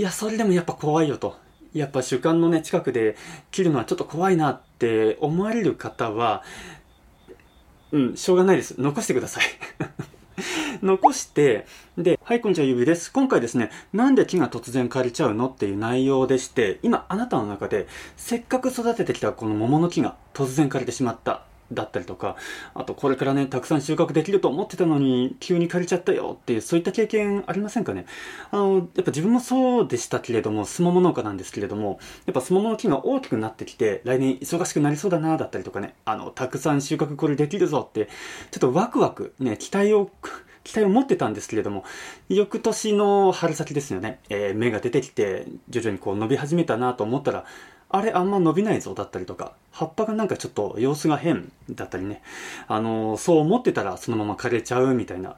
いや、それでもやっぱ怖いよと。やっぱ主観のね、近くで切るのはちょっと怖いなって思われる方は、うん、しょうがないです。残してください。残して、で、はい、こんにちは、ゆびです。今回ですね、なんで木が突然枯れちゃうのっていう内容でして、今、あなたの中で、せっかく育ててきたこの桃の木が突然枯れてしまった。だったりとか、あとこれからね、たくさん収穫できると思ってたのに、急に枯れちゃったよっていう、そういった経験ありませんかね？あの、やっぱ自分もそうでしたけれども、スモモ農家なんですけれども、やっぱスモモの木が大きくなってきて、来年忙しくなりそうだな、だったりとかね、あの、たくさん収穫これできるぞって、ちょっとワクワク、ね、期待を、期待を持ってたんですけれども、翌年の春先ですよね、えー、芽が出てきて、徐々にこう伸び始めたなと思ったら、あれあんま伸びないぞだったりとか、葉っぱがなんかちょっと様子が変だったりね、あの、そう思ってたらそのまま枯れちゃうみたいな。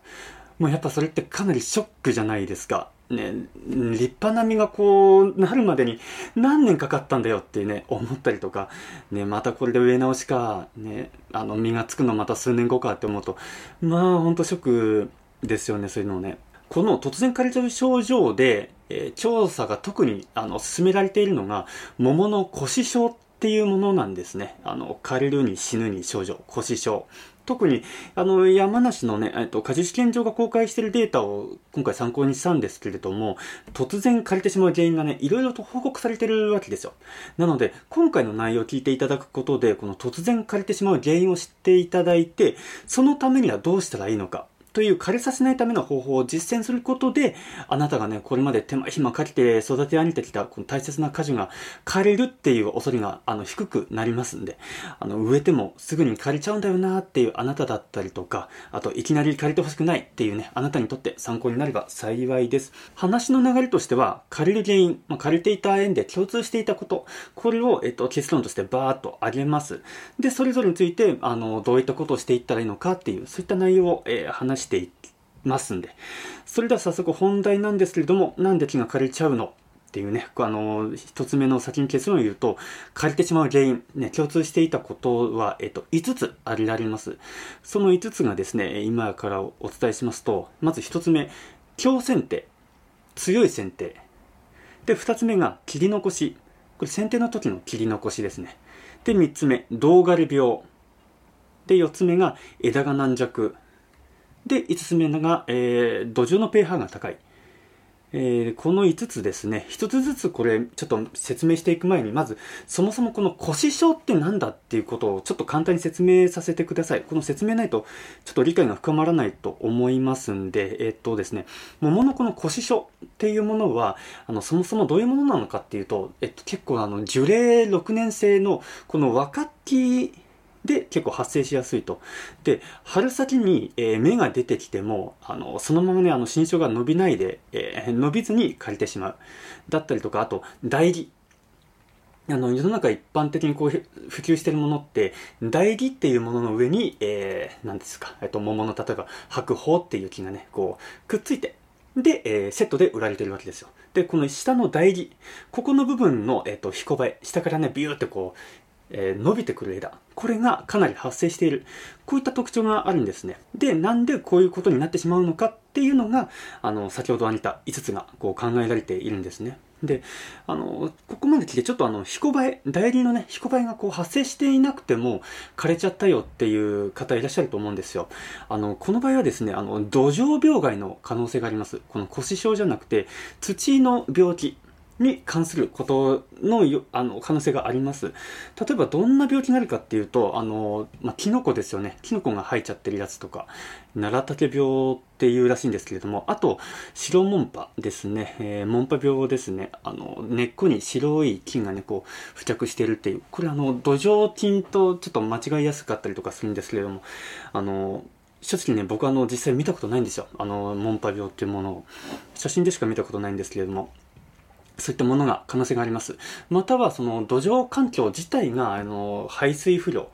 もうやっぱそれってかなりショックじゃないですか。ね、立派な実がこうなるまでに何年かかったんだよってね、思ったりとか、ね、またこれで植え直しか、ね、あの実がつくのまた数年後かって思うと、まあほんとショックですよね、そういうのをね。この突然枯れちゃう症状で、えー、調査が特にあの進められているのが、桃の腰症っていうものなんですね。あの、枯れるに死ぬに症状、腰症。特に、あの、山梨のね、えっと、果樹試験場が公開しているデータを今回参考にしたんですけれども、突然枯れてしまう原因がね、いろいろと報告されてるわけですよ。なので、今回の内容を聞いていただくことで、この突然枯れてしまう原因を知っていただいて、そのためにはどうしたらいいのか、という枯れさせないための方法を実践することで、あなたがね、これまで手間暇かけて育て上げてきたこの大切な果樹が枯れるっていう恐れがあの低くなりますんで、あの植えてもすぐに枯れちゃうんだよなっていうあなただったりとか、あといきなり枯れてほしくないっていうね、あなたにとって参考になれば幸いです。話の流れとしては、枯れる原因、まあ、枯れていた縁で共通していたこと、これを、えっと、結論としてバーっと上げます。で、それぞれについて、あの、どういったことをしていったらいいのかっていう、そういった内容を、えー、話していきますんで。それでは早速本題なんですけれども、なんで木が枯れちゃうのっていうね、あの、一つ目の先に結論を言うと、枯れてしまう原因、ね、共通していたことは、えっと、5つありられます。その5つがですね、今からお伝えしますと、まず1つ目、強剪定。強い剪定。で、2つ目が切り残し。これ剪定の時の切り残しですね。で、3つ目、銅枯れ病。で、4つ目が枝が軟弱。で、5つ目が、えー、土壌の pH が高い。えー、この5つですね、1つずつこれちょっと説明していく前に、まずそもそもこの腰症って何だっていうことをちょっと簡単に説明させてください。この説明ないとちょっと理解が深まらないと思いますんで、えー、っとですね、桃のこの腰症っていうものは、あの、そもそもどういうものなのかっていうと、えっと、結構あの、樹齢6年生のこの若きで結構発生しやすいと。で、春先に、えー、芽が出てきても、あの、そのままね、あの、新生が伸びないで、えー、伸びずに枯れてしまう。だったりとか、あと、代理。あの、世の中一般的にこう、普及してるものって、代理っていうものの上に、えー、なんですか、えっと、桃の、例えば、白鳳っていう木がね、こう、くっついて、で、えー、セットで売られてるわけですよ。で、この下の台木、ここの部分の、えっ、ー、と、彦映え、下からね、ビューってこう、えー、伸びてくる枝。これがかなり発生している。こういった特徴があるんですね。で、なんでこういうことになってしまうのかっていうのが、あの、先ほど挙げた5つがこう考えられているんですね。で、あの、ここまで来てちょっとあの、彦映え、代理のね、彦映えがこう発生していなくても枯れちゃったよっていう方いらっしゃると思うんですよ。あの、この場合はですね、あの、土壌病害の可能性があります。この腰症じゃなくて、土の病気。に関することのよあの可能性があります。例えばどんな病気になるかっていうと、あの、まあ、キノコですよね。キノコが生えちゃってるやつとか、奈良竹病っていうらしいんですけれども、あと、白モンパですね。えー、モンパ病ですね。あの、根っこに白い菌がね、こう、付着してるっていう。これあの、土壌菌とちょっと間違いやすかったりとかするんですけれども、あの、正直ね、僕あの、実際見たことないんですよ。あの、モンパ病っていうものを。写真でしか見たことないんですけれども。そういったものが可能性があります。またはその土壌環境自体があの排水不良、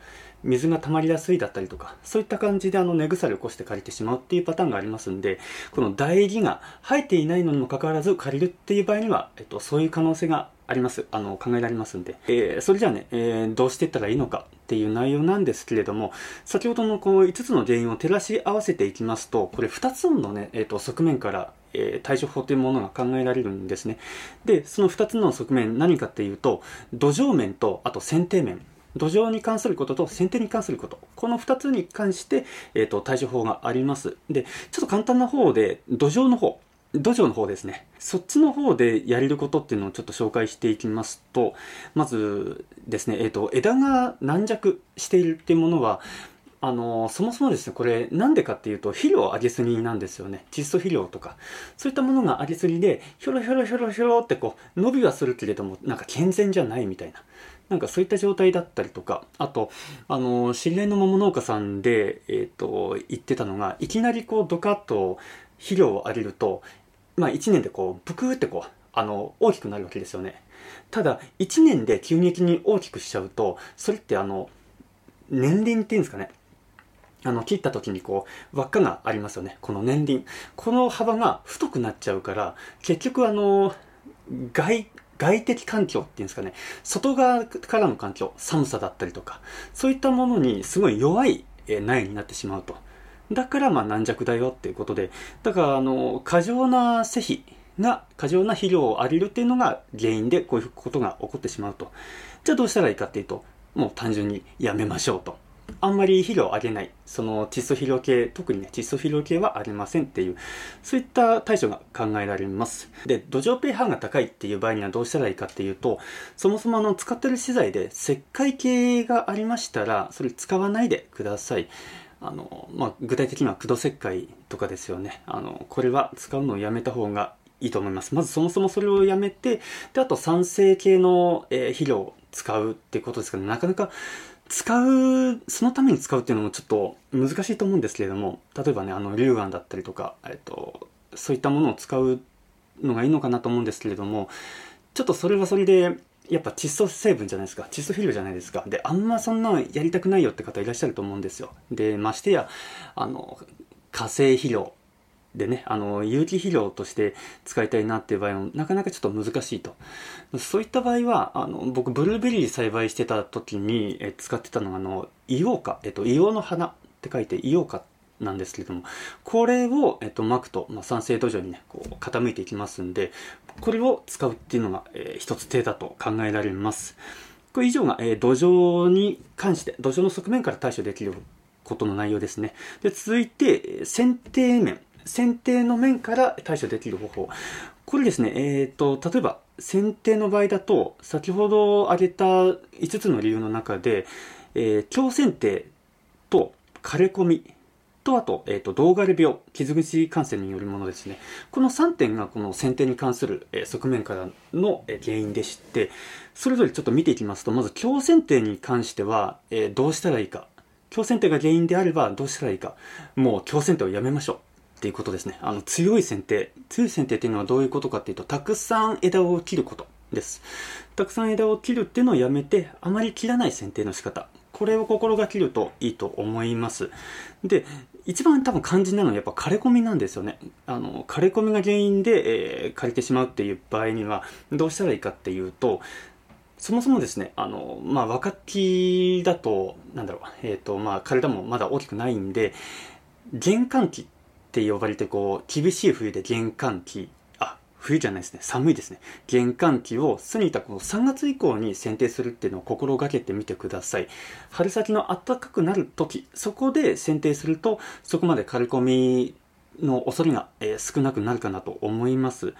水が溜まりやすいだったりとか、そういった感じであの根腐れを起こして借りてしまうっていうパターンがありますんで、この唾液が生えていないのにもかかわらず借りるっていう場合には、えっと、そういう可能性があります。あの、考えられますんで。えー、それじゃあね、えー、どうしていったらいいのかっていう内容なんですけれども、先ほどのこう5つの原因を照らし合わせていきますと、これ2つのね、えっ、ー、と、側面から、えー、対処法というものが考えられるんですね。で、その2つの側面、何かっていうと、土壌面と、あと剪定面。土壌に関することと剪定に関すること。この2つに関して、え、ー、と、対処法があります。で、ちょっと簡単な方で、土壌の方。土壌の方ですね。そっちの方でやれることっていうのをちょっと紹介していきますと、まずですね、えっ、ー、と、枝が軟弱しているっていうものは、あのそもそもですねこれなんでかっていうと肥料あげすぎなんですよね。窒素肥料とか。そういったものがあげすぎでひょろひょろひょろひょろってこう伸びはするけれどもなんか健全じゃないみたいな。なんかそういった状態だったりとか。あとあの知り合いの桃農家さんで、えーと、言ってたのがいきなりこうドカッと肥料をあげるとまあ1年でこうブクーってこうあの大きくなるわけですよね。ただ1年で急激に大きくしちゃうとそれってあの年輪っていうんですかね。あの、切った時にこう、輪っかがありますよね。この年輪。この幅が太くなっちゃうから、結局あの、外、外的環境っていうんですかね、外側からの環境、寒さだったりとか、そういったものにすごい弱い苗になってしまうと。だからまあ軟弱だよっていうことで、だからあの、過剰な施肥が、過剰な肥料を浴びるっていうのが原因でこういうことが起こってしまうと。じゃあどうしたらいいかっていうと、もう単純にやめましょうと。あんまり肥料をあげない。その窒素肥料系、特にね、窒素肥料系はありませんっていう、そういった対処が考えられます。で、土壌 pH が高いっていう場合にはどうしたらいいかっていうと、そもそもあの、使ってる資材で石灰系がありましたら、それ使わないでください。あの、まあ、具体的には駆動石灰とかですよね。あの、これは使うのをやめた方がいいと思います。まずそもそもそれをやめて、で、あと酸性系の、えー、肥料を使うってことですから、ね、なかなか使う、そのために使うっていうのもちょっと難しいと思うんですけれども、例えばね、あの、龍眼だったりとか、えっと、そういったものを使うのがいいのかなと思うんですけれども、ちょっとそれはそれで、やっぱ窒素成分じゃないですか。窒素肥料じゃないですか。で、あんまそんなやりたくないよって方いらっしゃると思うんですよ。で、ましてや、あの、化成肥料でね、あの、有機肥料として使いたいなっていう場合もなかなかちょっと難しいと。そういった場合は、あの、僕、ブルーベリー栽培してた時にえ使ってたのが、あの、硫黄花、えっと、硫黄の花って書いて硫黄花なんですけれども、これを、えっと、巻くと、まあ、酸性土壌にね、こう、傾いていきますんで、これを使うっていうのが、えー、一つ手だと考えられます。これ以上が、えー、土壌に関して、土壌の側面から対処できることの内容ですね。で、続いて、剪定面。剪定の面から対処できる方法。これですね、えっ、ー、と、例えば、剪定の場合だと、先ほど挙げた5つの理由の中で、えー、強剪定と枯れ込みと、あと、えっ、ー、と、銅枯れ病、傷口感染によるものですね。この3点がこの剪定に関する、えー、側面からの、えー、原因でして、それぞれちょっと見ていきますと、まず強剪定に関しては、えー、どうしたらいいか。強剪定が原因であればどうしたらいいか。もう強剪定をやめましょう。っていうことですね。あの、強い剪定。強い剪定っていうのはどういうことかっていうと、たくさん枝を切ることです。たくさん枝を切るっていうのをやめて、あまり切らない剪定の仕方。これを心がけるといいと思います。で、一番多分肝心なのはやっぱ枯れ込みなんですよね。あの、枯れ込みが原因で、えー、枯れてしまうっていう場合には、どうしたらいいかっていうと、そもそもですね、あの、まあ、若きだと、なんだろう、えっ、ー、と、まあ、体もまだ大きくないんで、玄関期って呼ばれてこう、厳しい冬で玄関期、あ、冬じゃないですね、寒いですね。玄関期を過ぎたこの3月以降に剪定するっていうのを心がけてみてください。春先の暖かくなる時、そこで剪定すると、そこまで刈り込みの恐れが、えー、少なくなるかなと思います。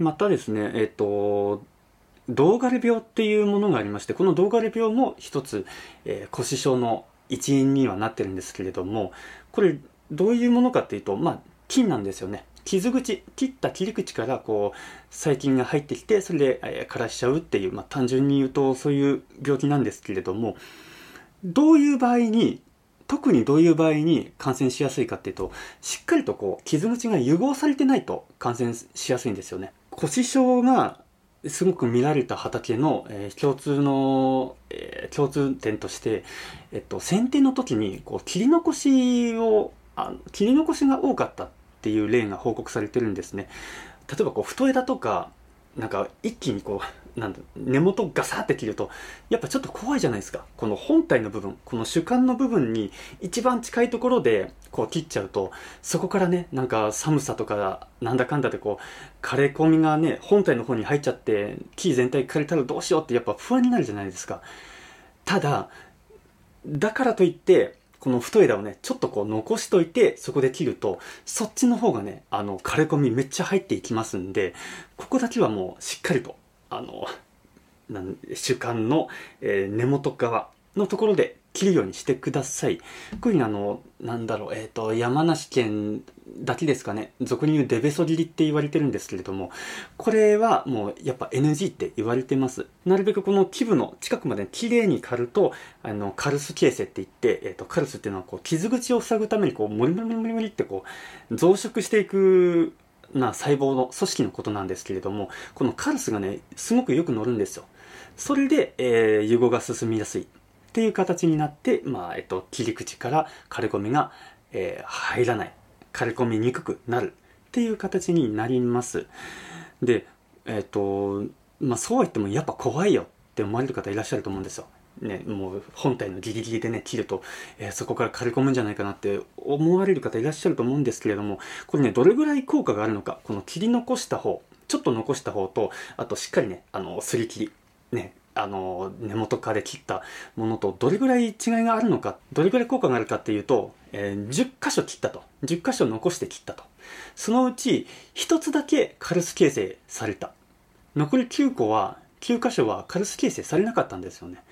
またですね、えっ、ー、と、銅枯れ病っていうものがありまして、この銅枯れ病も一つ、えー、腰症の一因にはなってるんですけれども、これどういうものかっていうと、まあ、菌なんですよね。傷口、切った切り口からこう、細菌が入ってきて、それで、えー、枯らしちゃうっていう、まあ、単純に言うとそういう病気なんですけれども、どういう場合に、特にどういう場合に感染しやすいかっていうと、しっかりとこう、傷口が融合されてないと感染しやすいんですよね。腰症がすごく見られた畑の、えー、共通の、えー、共通点として、えっと、剪定の時にこう切り残しをあ切り残しが多かったっていう例が報告されてるんですね。例えばこう太枝とかなんか一気にこうなん根元ガサって切るとやっぱちょっと怖いじゃないですかこの本体の部分この主幹の部分に一番近いところでこう切っちゃうとそこからねなんか寒さとかなんだかんだでこう枯れ込みがね本体の方に入っちゃって木全体枯れたらどうしようってやっぱ不安になるじゃないですかただだからといってこの太い枝をね、ちょっとこう残しといて、そこで切ると、そっちの方がね、あの、枯れ込みめっちゃ入っていきますんで、ここだけはもうしっかりと、あの、なん主観の、えー、根元側のところで切るようにしてください。こういうふうにあの、なんだろう、えっ、ー、と、山梨県だけですかね、俗に言うデベソ切りって言われてるんですけれども、これはもうやっぱ NG って言われてます。なるべくこの基部の近くまで綺麗に刈ると、あの、カルス形成って言って、えっ、ー、と、カルスっていうのはこう、傷口を塞ぐためにこう、モリモリモリモリってこう、増殖していくな細胞の組織のことなんですけれども、このカルスがね、すごくよく乗るんですよ。それで、えー、融合が進みやすい。っていう形になって、まあ、えっと、切り口から刈り込みが、えー、入らない。刈り込みにくくなる。っていう形になります。で、えっと、まあ、そうは言ってもやっぱ怖いよって思われる方いらっしゃると思うんですよ。ね、もう本体のギリギリでね、切ると、えー、そこから刈り込むんじゃないかなって思われる方いらっしゃると思うんですけれども、これね、どれぐらい効果があるのか、この切り残した方、ちょっと残した方と、あとしっかりね、あの、すり切り、ね、あの根元から切ったものとどれぐらい違いがあるのかどれぐらい効果があるかっていうと、えー、10箇所切ったと。10箇所残して切ったと。そのうち1つだけカルス形成された。残り9個は9箇所はカルス形成されなかったんですよね。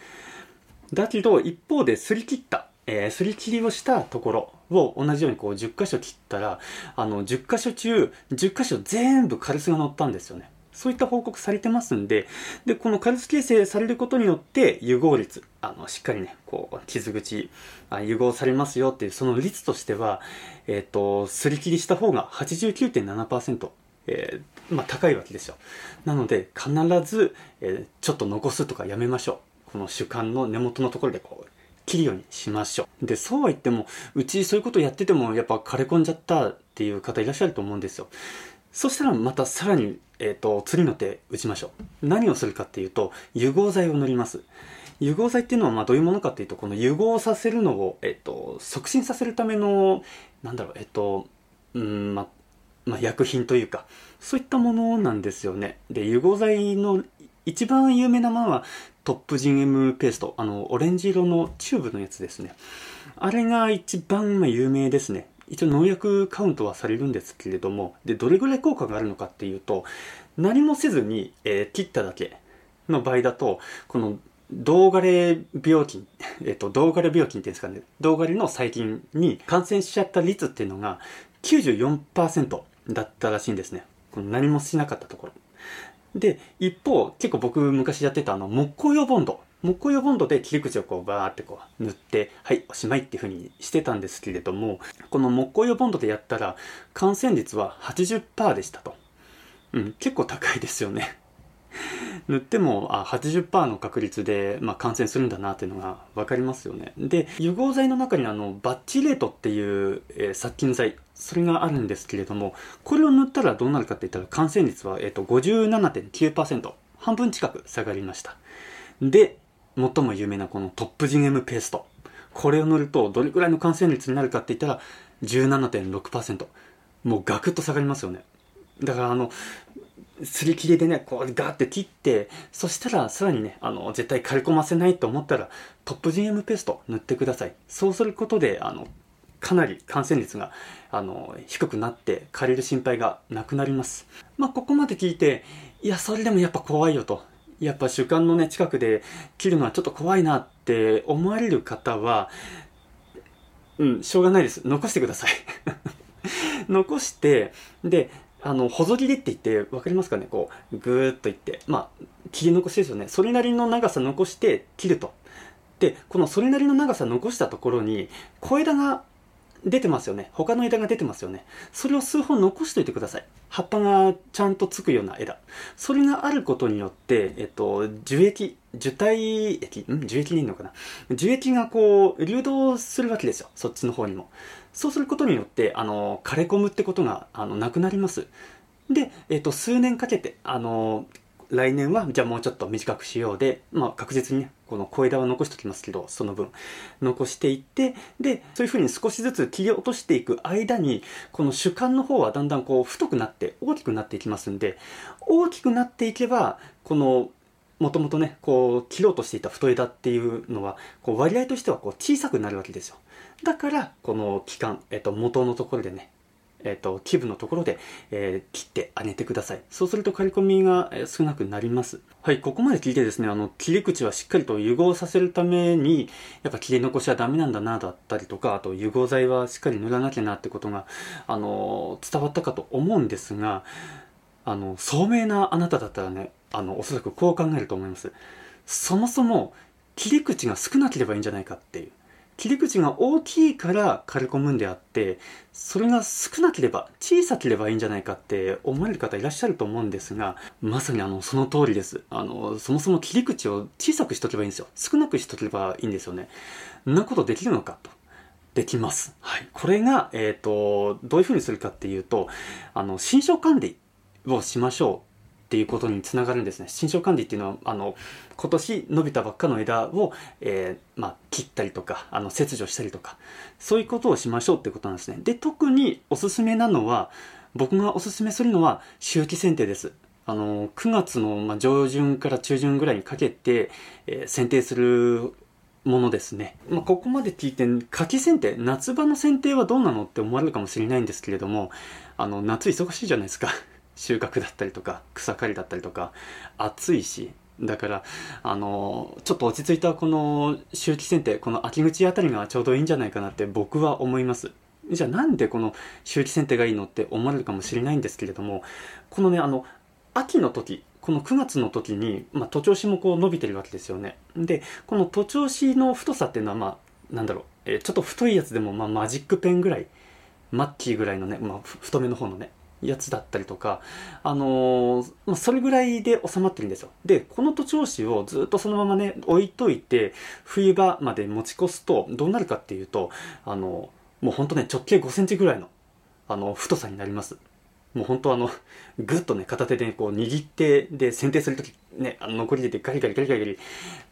だけど一方ですり切ったえー、すり切りをしたところを同じようにこう10箇所切ったら、あの、10箇所中、10箇所全部カルスが乗ったんですよね。そういった報告されてますんで、で、このカルス形成されることによって、融合率、あの、しっかりね、こう、傷口、あ融合されますよっていう、その率としては、えっ、ー、と、すり切りした方が89.7%。えー、まあ、高いわけですよ。なので、必ず、えー、ちょっと残すとかやめましょう。この主幹の根元のところでこう、切るようにしましょう。で、そうは言っても、うちそういうことやってても、やっぱ枯れ込んじゃったっていう方いらっしゃると思うんですよ。そしたらまたさらに、え、ー、と、次の手打ちましょう。何をするかっていうと、融合剤を塗ります。融合剤っていうのはまあどういうものかっていうと、この融合させるのを、え、ー、と、促進させるための、なんだろう、えっ、ー、と、うん、ま、まあ、薬品というか、そういったものなんですよね。で、融合剤の一番有名なものはトップジン M ペースト。あの、オレンジ色のチューブのやつですね。あれが一番有名ですね。一応農薬カウントはされるんですけれども、で、どれぐらい効果があるのかっていうと、何もせずに、えー、切っただけの場合だと、この銅ガレ病菌、えっ、ー、と、銅ガレ病菌っていうんですかね、銅ガレの細菌に感染しちゃった率っていうのが94%だったらしいんですね。この何もしなかったところ。で、一方、結構僕昔やってたあの、木工用ボンド。木工用ボンドで切り口をこうバーってこう塗って、はい、おしまいっていう風にしてたんですけれども、この木工用ボンドでやったら感染率は80%でしたと。うん、結構高いですよね。塗ってもあ80%の確率で、まあ、感染するんだなっていうのが分かりますよね。で、融合剤の中にあのバッチレートっていう、えー、殺菌剤、それがあるんですけれども、これを塗ったらどうなるかって言ったら感染率は、えーと、57.9%、半分近く下がりました。で、最も有名なこのトップジン M ペースト。これを塗るとどれくらいの感染率になるかって言ったら17.6%。もうガクッと下がりますよね。だからあの、すり切りでね、こうガーって切って、そしたらさらにね、あの、絶対刈り込ませないと思ったら、トップ GM ペースト塗ってください。そうすることで、あの、かなり感染率が、あの、低くなって枯れる心配がなくなります。まあ、ここまで聞いて、いや、それでもやっぱ怖いよと。やっぱ主観のね、近くで切るのはちょっと怖いなって思われる方は、うん、しょうがないです。残してください。残して、で、あの、ほぞ切りって言って、わかりますかね？こう、ぐーっといって、まあ、切り残しですよね。それなりの長さ残して切ると。で、このそれなりの長さ残したところに、小枝が出てますよね。他の枝が出てますよね。それを数本残しといてください。葉っぱがちゃんとつくような枝。それがあることによって、えっと、樹液、樹体液、ん？樹液でいいのかな？樹液がこう、流動するわけですよ。そっちの方にも。そうすることによって、あの、枯れ込むってことが、あの、なくなります。で、えっ、と、数年かけて、あの来年はじゃあもうちょっと短くしようで、まあ、確実にねこの小枝は残しておきますけどその分残していってでそういうふうに少しずつ切り落としていく間にこの主幹の方はだんだんこう太くなって大きくなっていきますんで大きくなっていけばこのもともとねこう切ろうとしていた太枝っていうのはこう割合としてはこう小さくなるわけですよ。だからこの期間、えっと、元のところでねえっ、と、基部のところで、えー、切ってあげてください。そうすると刈り込みが少なくなります。はい、ここまで聞いてですね、あの、切り口はしっかりと融合させるために、やっぱ切り残しはダメなんだな、だったりとか、あと融合剤はしっかり塗らなきゃなってことが、あの、伝わったかと思うんですが、あの、聡明なあなただったらね、あの、おそらくこう考えると思います。そもそも、切り口が少なければいいんじゃないかっていう。切り口が大きいから刈り込むんであって、それが少なければ、小さければいいんじゃないかって思われる方いらっしゃると思うんですが、まさにあの、その通りです。あの、そもそも切り口を小さくしとけばいいんですよ。少なくしとけばいいんですよね。んなことできるのかと。できます。はい。これが、えっ、ー、と、どういうふうにするかっていうと、あの、新書管理をしましょうっていうことにつながるんですね。新書管理っていうのは、あの、今年伸びたばっかの枝を、えー、まあ、切ったりとか、あの、切除したりとか、そういうことをしましょうってことなんですね。で、特におすすめなのは、僕がおすすめするのは、周期剪定です。あの、9月の、ま上旬から中旬ぐらいにかけて、えー、剪定するものですね。まあ、ここまで聞いて、柿剪定、夏場の剪定はどうなのって思われるかもしれないんですけれども、あの、夏忙しいじゃないですか。収穫だったりとか草刈りだったりとか暑いしだからあのちょっと落ち着いたこの周期剪定この秋口あたりがちょうどいいんじゃないかなって僕は思います。じゃあなんでこの周期剪定がいいのって思われるかもしれないんですけれどもこのねあの秋の時この9月の時に、まあ、徒長枝もこう伸びてるわけですよね。でこの徒長枝の太さっていうのはまあなんだろう、え、ちょっと太いやつでも、まあ、マジックペンぐらいマッキーぐらいのね、まあ、太めの方のねやつだったりとか、あのー、まあ、それぐらいで収まってるんですよ。で、この徒長枝をずっとそのままね、置いといて、冬場まで持ち越すと、どうなるかっていうと、あのー、もうほんとね、直径5センチぐらいの、あの、太さになります。もう本当あの、ぐっとね、片手でこう握って、で、剪定するとき、ね、あの残りでてガリガリガリガリガリ、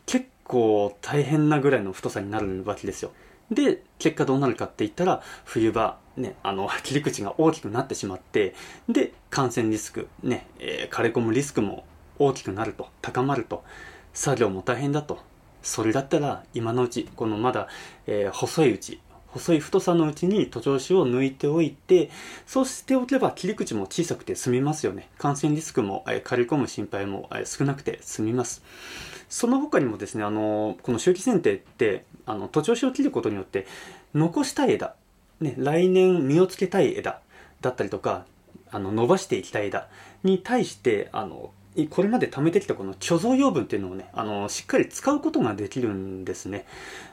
結構大変なぐらいの太さになるわけですよ。で、結果どうなるかって言ったら、冬場、ね、あの、切り口が大きくなってしまって、で、感染リスク、ね、えー、枯れ込むリスクも大きくなると、高まると、作業も大変だと。それだったら、今のうち、このまだ、えー、細いうち、細い太さのうちに徒長枝を抜いておいて、そうしておけば切り口も小さくて済みますよね。感染リスクも、えー、刈り込む心配も、えー、少なくて済みます。その他にもですね、あの、この周期剪定って、あの、徒長枝を切ることによって、残したい枝、ね、来年実をつけたい枝だったりとか、あの、伸ばしていきたい枝に対して、あの、これまで貯めてきたこの貯蔵養分っていうのをね、あの、しっかり使うことができるんですね。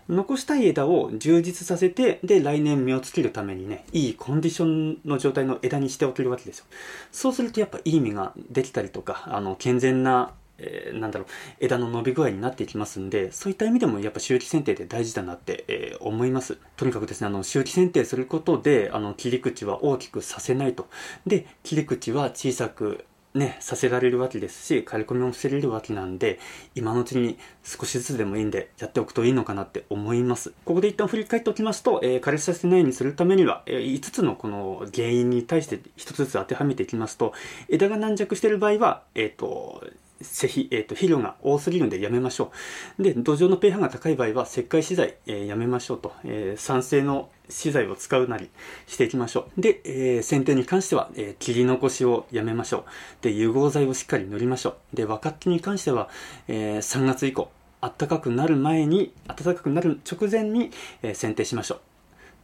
残したい枝を充実させて、で、来年実をつけるためにね、いいコンディションの状態の枝にしておけるわけですよ。そうするとやっぱいい実ができたりとか、あの、健全なえー、なんだろう、枝の伸び具合になっていきますんで、そういった意味でもやっぱ周期剪定って大事だなって、えー、思います。とにかくですね、あの、周期剪定することで、あの、切り口は大きくさせないと。で、切り口は小さくね、させられるわけですし、刈り込みも防げるわけなんで、今のうちに少しずつでもいいんで、やっておくといいのかなって思います。ここで一旦振り返っておきますと、えー、枯れさせないようにするためには、えー、5つのこの原因に対して1つずつ当てはめていきますと、枝が軟弱している場合は、えっ、ー、と、施肥、え、ー、と、肥料が多すぎるのでやめましょう。で、土壌の pH が高い場合は、石灰資材、えー、やめましょうと、えー、酸性の資材を使うなりしていきましょう。で、えー、剪定に関しては、えー、切り残しをやめましょう。で、融合剤をしっかり塗りましょう。で、若木に関しては、えー、3月以降、暖かくなる前に、暖かくなる直前に、えー、剪定しましょ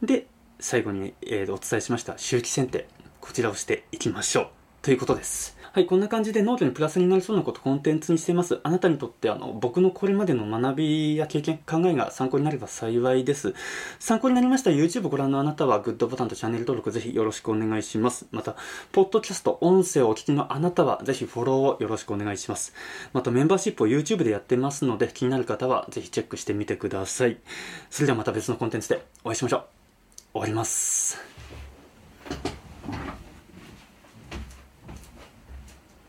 う。で、最後に、えー、お伝えしました周期剪定。こちらをしていきましょう。ということです。はい、こんな感じでノートにプラスになりそうなことコンテンツにしています。あなたにとってあの僕のこれまでの学びや経験、考えが参考になれば幸いです。参考になりましたら YouTube ご覧のあなたはグッドボタンとチャンネル登録ぜひよろしくお願いします。また、ポッドキャスト、音声をお聞きのあなたはぜひフォローをよろしくお願いします。またメンバーシップを YouTube でやってますので気になる方はぜひチェックしてみてください。それではまた別のコンテンツでお会いしましょう。終わります。